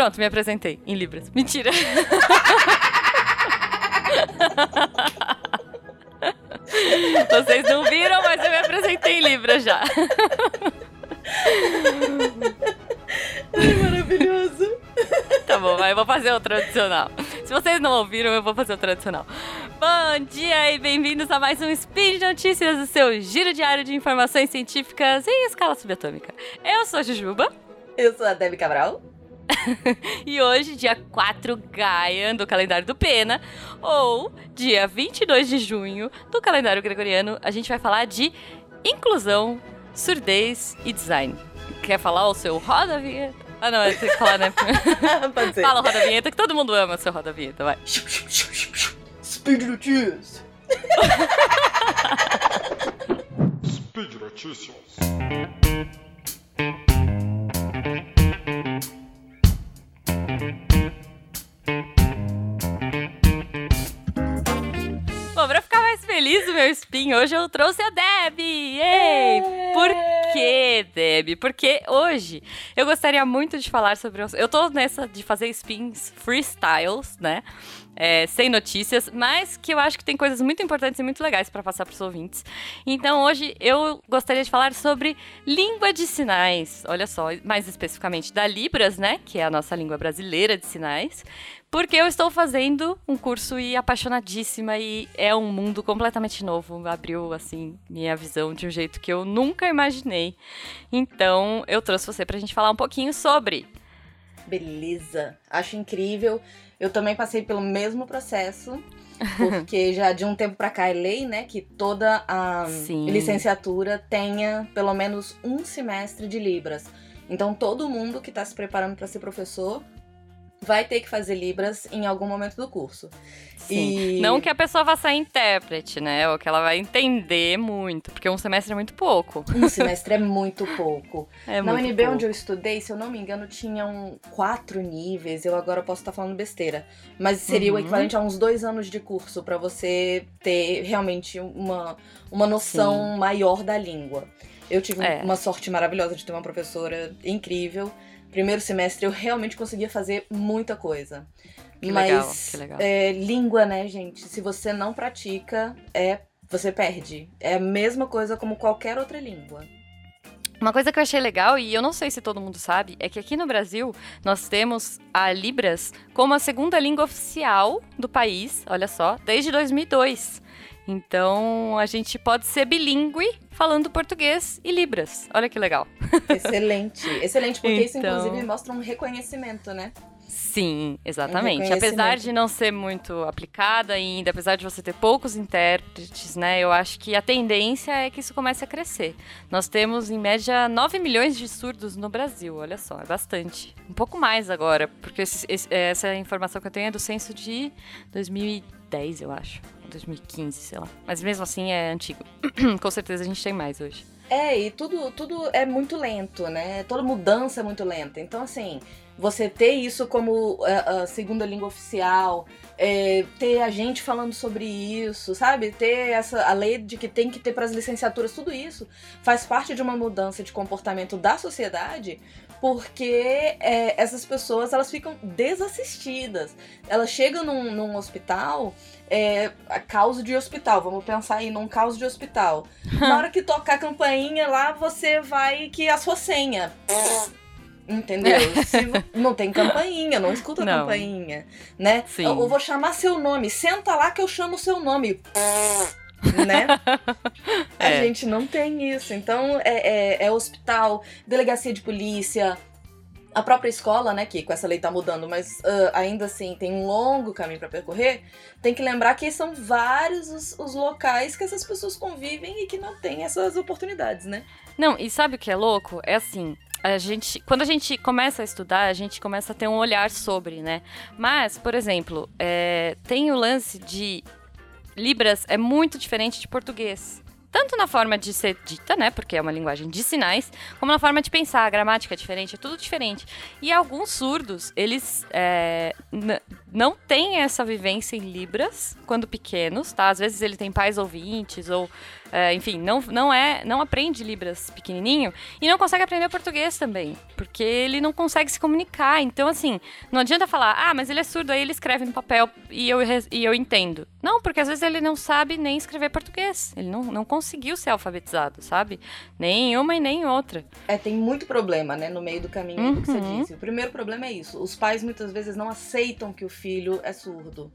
Pronto, me apresentei em Libras. Mentira. Vocês não viram, mas eu me apresentei em Libras já. Ai, maravilhoso. Tá bom, vai, eu vou fazer o tradicional. Se vocês não ouviram, eu vou fazer o tradicional. Bom dia e bem-vindos a mais um Speed Notícias, o seu giro diário de informações científicas em escala subatômica. Eu sou a Jujuba. Eu sou a Debbie Cabral. e hoje, dia 4 Gaia do calendário do Pena, ou dia 22 de junho do calendário gregoriano, a gente vai falar de inclusão, surdez e design. Quer falar o seu roda vinheta? Ah, não, eu tenho que falar, né? Pode ser. Fala roda vinheta, que todo mundo ama o seu roda vinheta, vai. Speed Notícias. Speed Notícias. Spin, hoje eu trouxe a Deb! Ei! Por quê, Deb? Porque hoje eu gostaria muito de falar sobre... Eu tô nessa de fazer spins freestyles, né? É, sem notícias, mas que eu acho que tem coisas muito importantes e muito legais para passar para os ouvintes. Então hoje eu gostaria de falar sobre língua de sinais. Olha só, mais especificamente da Libras, né? Que é a nossa língua brasileira de sinais. Porque eu estou fazendo um curso e apaixonadíssima e é um mundo completamente novo. Abriu, assim, minha visão de um jeito que eu nunca imaginei. Então, eu trouxe você pra gente falar um pouquinho sobre. Beleza. Acho incrível. Eu também passei pelo mesmo processo. Porque já de um tempo pra cá é lei, né, que toda a Sim. licenciatura tenha pelo menos um semestre de Libras. Então todo mundo que tá se preparando para ser professor vai ter que fazer Libras em algum momento do curso. Sim. E- Não que a pessoa vá sair intérprete, né? Ou que ela vai entender muito, porque um semestre é muito pouco. Um semestre é muito pouco. É Na muito UNB, pouco. onde eu estudei, se eu não me engano, tinham quatro níveis. Eu agora posso estar falando besteira. Mas seria o Uhum. equivalente a uns dois anos de curso pra você ter realmente uma, uma noção maior da língua. Eu tive É. uma sorte maravilhosa de ter uma professora incrível. Primeiro semestre eu realmente conseguia fazer muita coisa. Que Mas legal, que legal. é, língua, né, gente? Se você não pratica, é você perde. É a mesma coisa como qualquer outra língua. Uma coisa que eu achei legal, e eu não sei se todo mundo sabe, é que aqui no Brasil nós temos a Libras como a segunda língua oficial do país, olha só, desde 2002. Então a gente pode ser bilíngue falando português e Libras. Olha que legal. Excelente, excelente, porque isso Então. inclusive mostra um reconhecimento, né? Sim, exatamente. Apesar de não ser muito aplicada ainda, apesar de você ter poucos intérpretes, né? Eu acho que a tendência é que isso comece a crescer. Nós temos, em média, 9 milhões de surdos no Brasil. Olha só, é bastante. Um pouco mais agora, porque esse- esse- essa informação que eu tenho é do censo de 2010, eu acho. 2015, sei lá. Mas mesmo assim é antigo. Com certeza a gente tem mais hoje. É, e tudo, tudo é muito lento, né? Toda mudança é muito lenta. Então, assim, você ter isso como é, a segunda língua oficial, é, ter a gente falando sobre isso, sabe? Ter essa a lei de que tem que ter para as licenciaturas, tudo isso faz parte de uma mudança de comportamento da sociedade, porque é, essas pessoas elas ficam desassistidas. Elas chegam num, num hospital, é, a causa de hospital, vamos pensar aí num caos de hospital. Na hora que tocar a campainha lá, você vai que a sua senha. Entendeu? Se não tem campainha, não escuta a Não. campainha, né? Sim. Eu, eu vou chamar seu nome, senta lá que eu chamo seu nome. né? A É. gente não tem isso. Então é, é- é hospital, delegacia de polícia, a própria escola, né? Que com essa lei tá mudando, mas ah, ainda assim tem um longo caminho para percorrer. Tem que lembrar que são vários os, os locais que essas pessoas convivem e que não têm essas oportunidades, né? Não, e sabe o que é louco? É assim, a gente, quando a gente começa a estudar, a gente começa a ter um olhar sobre, né? Mas, por exemplo, é, tem o lance de Libras é muito diferente de português. Tanto na forma de ser dita, né? Porque é uma linguagem de sinais, como na forma de pensar. A gramática é diferente, é tudo diferente. E alguns surdos, eles, é, não têm essa vivência em Libras quando pequenos, tá? Às vezes ele tem pais ouvintes ou é, enfim, não, não é, não aprende Libras pequenininho e não consegue aprender português também, porque ele não consegue se comunicar. Então, assim, não adianta falar, ah, mas ele é surdo, aí ele escreve no papel e eu, e eu entendo. Não, porque às vezes ele não sabe nem escrever português. Ele não, não conseguiu ser alfabetizado, sabe? Nem uma e nem outra. É, tem muito problema, né, no meio do caminho uhum. do que você disse. O primeiro problema é isso: os pais muitas vezes não aceitam que o filho é surdo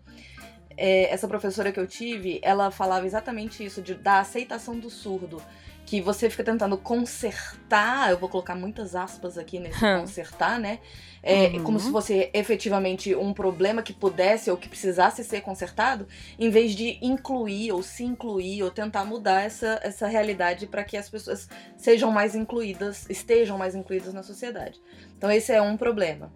é, essa professora que eu tive, ela falava exatamente isso, de, da aceitação do surdo. Que você fica tentando consertar, eu vou colocar muitas aspas aqui nesse consertar, né? É, uhum. Como se fosse efetivamente um problema que pudesse ou que precisasse ser consertado, em vez de incluir ou se incluir ou tentar mudar essa, essa realidade para que as pessoas sejam mais incluídas, estejam mais incluídas na sociedade. Então, esse é um problema.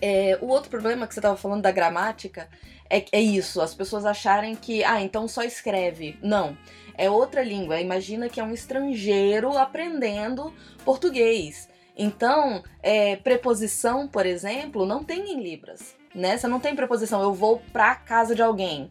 É, o outro problema que você estava falando da gramática é, é isso, as pessoas acharem que, ah, então só escreve. Não. É outra língua. Imagina que é um estrangeiro aprendendo português. Então, é, preposição, por exemplo, não tem em Libras. Né? Você não tem preposição, eu vou pra casa de alguém.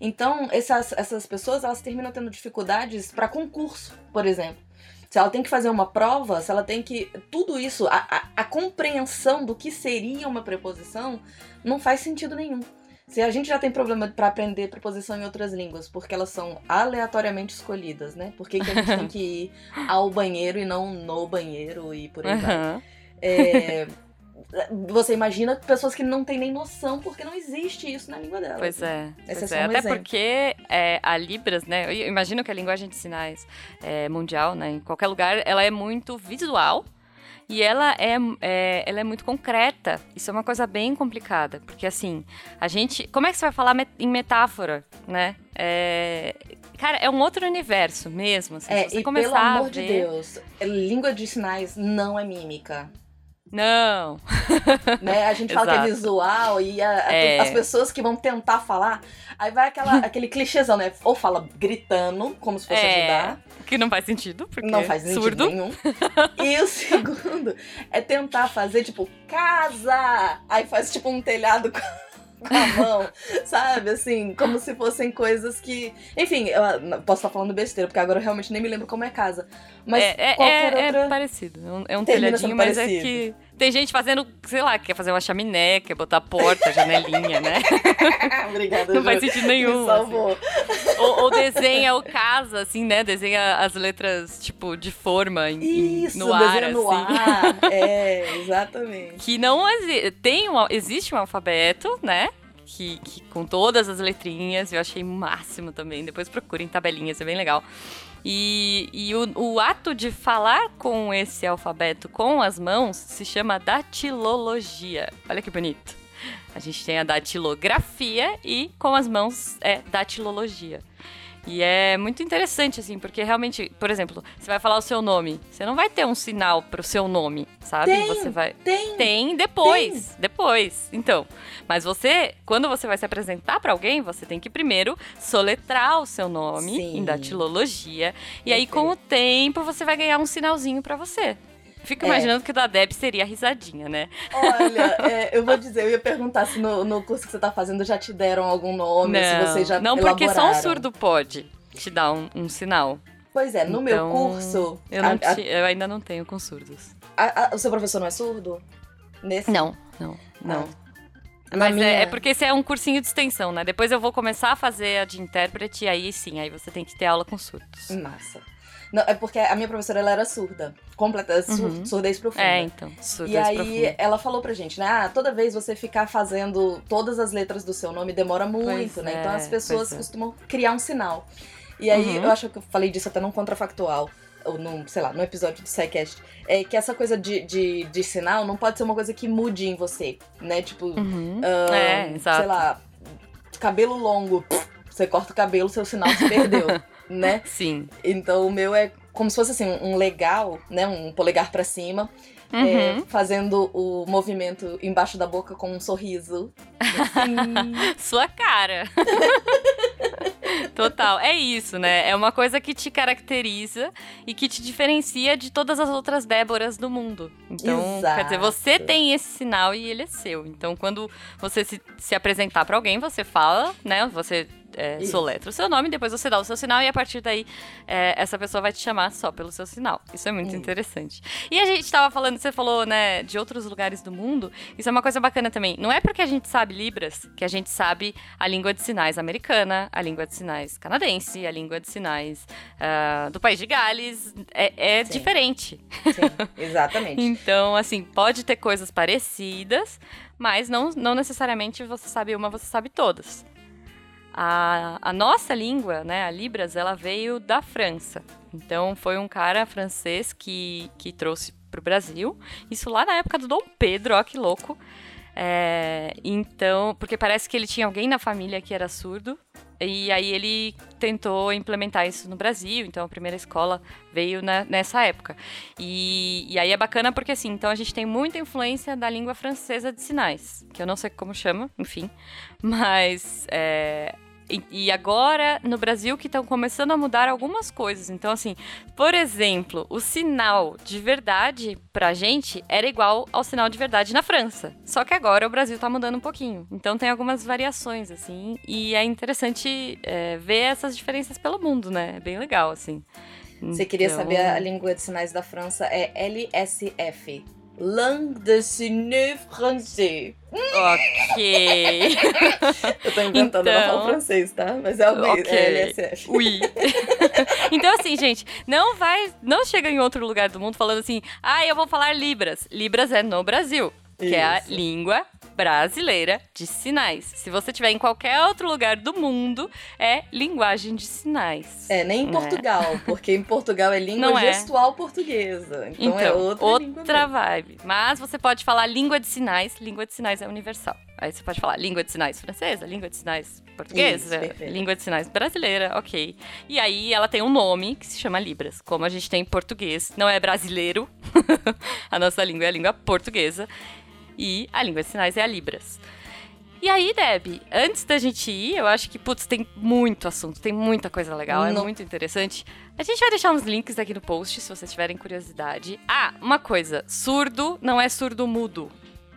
Então, essas, essas pessoas elas terminam tendo dificuldades para concurso, por exemplo. Se ela tem que fazer uma prova, se ela tem que. Tudo isso, a, a, a compreensão do que seria uma preposição, não faz sentido nenhum. Se a gente já tem problema para aprender preposição em outras línguas, porque elas são aleatoriamente escolhidas, né? Por que, que a gente tem que ir ao banheiro e não no banheiro e por aí uhum. vai? É, você imagina pessoas que não têm nem noção porque não existe isso na língua delas. Pois é. Pois é, é. Um Até exemplo. porque é, a Libras, né? Eu imagino que a linguagem de sinais é, mundial, né? Em qualquer lugar, ela é muito visual e ela é, é, ela é muito concreta. Isso é uma coisa bem complicada. Porque, assim, a gente. Como é que você vai falar em metáfora, né? É, cara, é um outro universo mesmo. Assim, é, você e pelo amor ver... de Deus, língua de sinais não é mímica. Não. Né? A gente fala que é visual e a, é. as pessoas que vão tentar falar, aí vai aquela, aquele clichêzão, né? Ou fala gritando, como se fosse é, ajudar. Que não faz sentido, porque não faz sentido surdo. nenhum. e o segundo é tentar fazer, tipo, casa! Aí faz tipo um telhado com com a mão, sabe? Assim, como se fossem coisas que. Enfim, eu posso estar falando besteira, porque agora eu realmente nem me lembro como é casa. Mas é, é, é, outra... é parecido. É um é telhadinho, mas parecido. é que. Tem gente fazendo, sei lá, quer fazer uma chaminé, quer botar porta, janelinha, né? Obrigada, Não faz sentido nenhum. Me salvou. Assim. Ou, ou, desenha o casa, assim, né? Desenha as letras, tipo, de forma em, Isso, no ar, no assim. ar. É, exatamente. Que não existe. Tem um, existe um alfabeto, né? Que, que, com todas as letrinhas, eu achei máximo também. Depois procurem tabelinhas, é bem legal. E, e o, o, ato de falar com esse alfabeto com as mãos se chama datilologia. Olha que bonito. A gente tem a datilografia e com as mãos é datilologia. E é muito interessante, assim, porque realmente, por exemplo, você vai falar o seu nome, você não vai ter um sinal pro seu nome, sabe? Tem, você vai. Tem. Tem depois. Tem. Depois. Então. Mas você, quando você vai se apresentar para alguém, você tem que primeiro soletrar o seu nome Sim. em datilologia. E aí, com o tempo, você vai ganhar um sinalzinho para você. Fico é. imaginando que o da Deb seria a risadinha, né? Olha, é, eu vou dizer, eu ia perguntar se no, no curso que você tá fazendo já te deram algum nome, não, se você já Não, porque só um surdo pode te dar um, um sinal. Pois é, no então, meu curso... Eu, a, a, eu, ainda não tenho com surdos. A, o seu professor não é surdo? Nesse? Não, não, não. Ah. Mas minha... é, é, porque esse é um cursinho de extensão, né? Depois eu vou começar a fazer a de intérprete, aí sim, aí você tem que ter aula com surdos. Massa. Não, é porque a minha professora ela era surda. Completa, sur, uhum. surdez profunda. É, então. Surdez e aí profunda. ela falou pra gente, né? Ah, toda vez você ficar fazendo todas as letras do seu nome demora muito, pois né? É, então as pessoas é. costumam criar um sinal. E aí, uhum. eu acho que eu falei disso até num contrafactual ou num, sei lá, no episódio do SciCast, é que essa coisa de, de, de, sinal não pode ser uma coisa que mude em você, né? Tipo, uhum. uh, é, sei lá, cabelo longo, você corta o cabelo, seu sinal se perdeu. né? Sim. Então o meu é como se fosse assim, um legal, né? Um polegar para cima. É, uhum. É, fazendo o movimento embaixo da boca com um sorriso. Assim. Sua cara. Total, é isso, né? É uma coisa que te caracteriza e que te diferencia de todas as outras Déboras do mundo. Então, Exato. quer dizer, você tem esse sinal e ele é seu. Então, quando você se, se apresentar pra alguém, você fala, né? Você é, soletra o seu nome, depois você dá o seu sinal e a partir daí é, essa pessoa vai te chamar só pelo seu sinal. Isso é muito Isso. interessante. E a gente tava falando, você falou, né, de outros lugares do mundo. Isso é uma coisa bacana também. Não é porque a gente sabe Libras que a gente sabe a língua de sinais americana, a língua de sinais canadense, a língua de sinais ah, do país de Gales. É, é Sim. diferente. Sim, exatamente. Então, assim, pode ter coisas parecidas, mas não, não necessariamente você sabe uma, você sabe todas. A, a nossa língua, né, a Libras, ela veio da França. Então, foi um cara francês que, que trouxe pro Brasil. Isso lá na época do Dom Pedro, ó que louco. É, então, porque parece que ele tinha alguém na família que era surdo. E aí ele tentou implementar isso no Brasil. Então, a primeira escola veio na- nessa época. E, e aí é bacana porque, assim, então a gente tem muita influência da língua francesa de sinais, que eu não sei como chama, enfim. Mas. é, e, e agora, no Brasil, que estão começando a mudar algumas coisas. Então, assim, por exemplo, o sinal de verdade pra gente era igual ao sinal de verdade na França. Só que agora o Brasil tá mudando um pouquinho. Então tem algumas variações, assim. E é interessante é, ver essas diferenças pelo mundo, né? É bem legal, assim. Você queria Então- saber a língua de sinais da França? É LSF. Langue de Signes Français. Ok. Eu tô inventando, eu não Então- falo francês, tá? Mas é o mesmo, Ok. é LSF. Ui. então, assim, gente, não vai. Não chega em outro lugar do mundo falando assim, ah, eu vou falar Libras. Libras é no Brasil. Que é a língua brasileira de sinais. Se você tiver em qualquer outro lugar do mundo, é linguagem de sinais. É, nem em Né? Portugal, porque em Portugal é língua Não é. gestual portuguesa. Então, Então, é outra, outra vibe. Mas você pode falar língua de sinais. Língua de sinais é universal. Aí você pode falar língua de sinais francesa, língua de sinais portuguesa, Isso, língua de sinais brasileira, ok. E aí ela tem um nome que se chama Libras. Como a gente tem em português, não é brasileiro. a nossa língua é a língua portuguesa. E a língua de sinais é a Libras. E aí, Deb, antes da gente ir, eu acho que, putz, tem muito assunto, tem muita coisa legal, é Não. muito interessante. A gente vai deixar uns links aqui no post, se vocês tiverem curiosidade. Ah, uma coisa, surdo não é surdo mudo.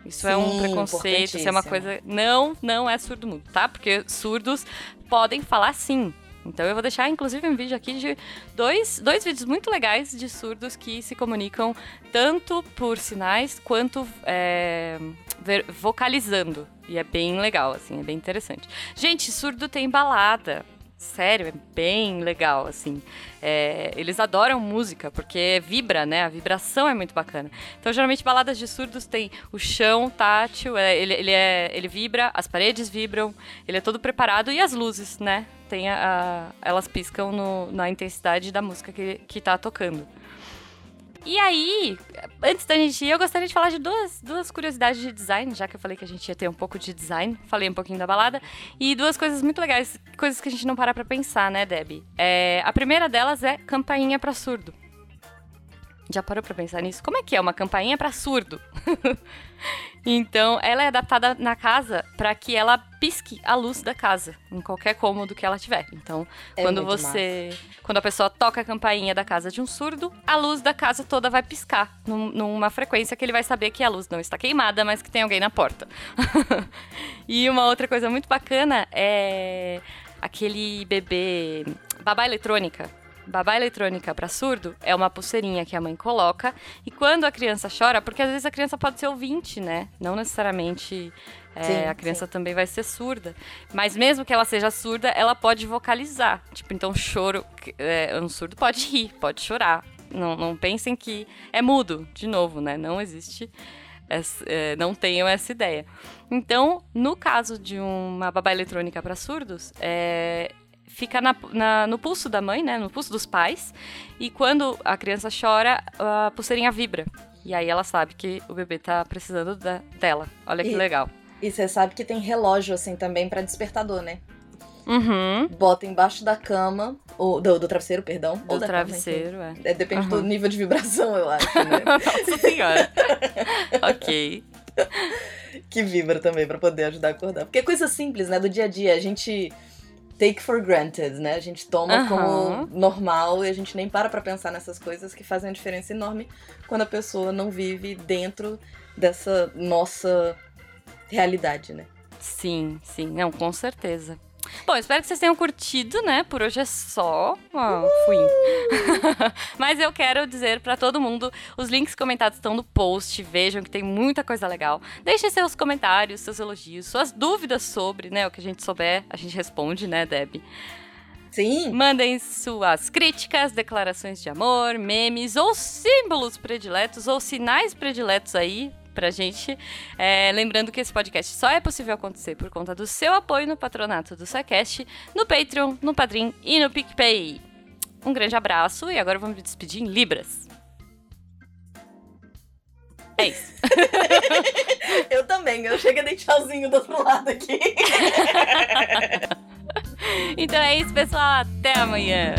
Isso é um Sim, preconceito, isso é uma coisa... Não, não é surdo mudo, tá? Porque surdos podem falar sim. Então eu vou deixar, inclusive, um vídeo aqui de dois, dois vídeos muito legais de surdos que se comunicam tanto por sinais quanto é, ver- vocalizando. E é bem legal, assim, é bem interessante. Gente, surdo tem balada. Sério, é bem legal, assim. É, eles adoram música, porque vibra, né? A vibração é muito bacana. Então, geralmente, baladas de surdos tem o chão tátil, é, ele, ele, é, ele vibra, as paredes vibram, ele é todo preparado e as luzes, né? Tem a, a- elas piscam no- na intensidade da música que, que tá tocando. E aí, antes da gente ir, eu gostaria de falar de duas, duas curiosidades de design, já que eu falei que a gente ia ter um pouco de design, falei um pouquinho da balada, e duas coisas muito legais, coisas que a gente não para pra pensar, né, Deb? É, a primeira delas é campainha pra surdo. Já parou pra pensar nisso? Como é que é uma campainha pra surdo? então, ela é adaptada na casa pra que ela pisque a luz da casa, em qualquer cômodo que ela tiver. Então, É quando você. Quando a pessoa toca a campainha da casa de um surdo, a luz da casa toda vai piscar num- numa frequência que ele vai saber que a luz não está queimada, mas que tem alguém na porta. e uma outra coisa muito bacana é aquele bebê babá eletrônica. Babá eletrônica para surdo é uma pulseirinha que a mãe coloca e quando a criança chora, porque às vezes a criança pode ser ouvinte, né? Não necessariamente é, Sim, a criança também vai ser surda. Mas mesmo que ela seja surda, ela pode vocalizar. Tipo, então choro. É, um surdo pode rir, pode chorar. Não, não pensem que é mudo, de novo, né? Não existe. essa- é, não tenham essa ideia. Então, no caso de uma babá eletrônica para surdos, é, fica na- na- no pulso da mãe, né? No pulso dos pais. E quando a criança chora, a pulseirinha vibra. E aí ela sabe que o bebê tá precisando da- dela. Olha que E- legal. E você sabe que tem relógio, assim, também pra despertador, né? Uhum. Bota embaixo da cama, ou do, do travesseiro, perdão. ou Do da cama, travesseiro, é. É, depende do Aham. nível de vibração, eu acho, né? Nossa senhora. ok. que vibra também pra poder ajudar a acordar. Porque é coisa simples, né? Do dia a dia. A gente take for granted, né? A gente toma como normal e a gente nem para pra pensar nessas coisas que fazem uma diferença enorme quando a pessoa não vive dentro dessa nossa realidade, né? Sim, sim, não, com certeza. Bom, espero que vocês tenham curtido, né? Por hoje é só. Oh, fui. Mas eu quero dizer para todo mundo, os links comentados estão no post, vejam que tem muita coisa legal. Deixem seus comentários, seus elogios, suas dúvidas sobre, né, o que a gente souber, a gente responde, né, Deb? Sim. Mandem suas críticas, declarações de amor, memes ou símbolos prediletos ou sinais prediletos aí pra gente. É, lembrando que esse podcast só é possível acontecer por conta do seu apoio no patronato do Sequest, no Patreon, no Padrim e no PicPay. Um grande abraço e agora vamos me despedir em Libras. É isso. eu também, eu cheguei a dar tchauzinho do outro lado aqui. então é isso, pessoal. Até amanhã.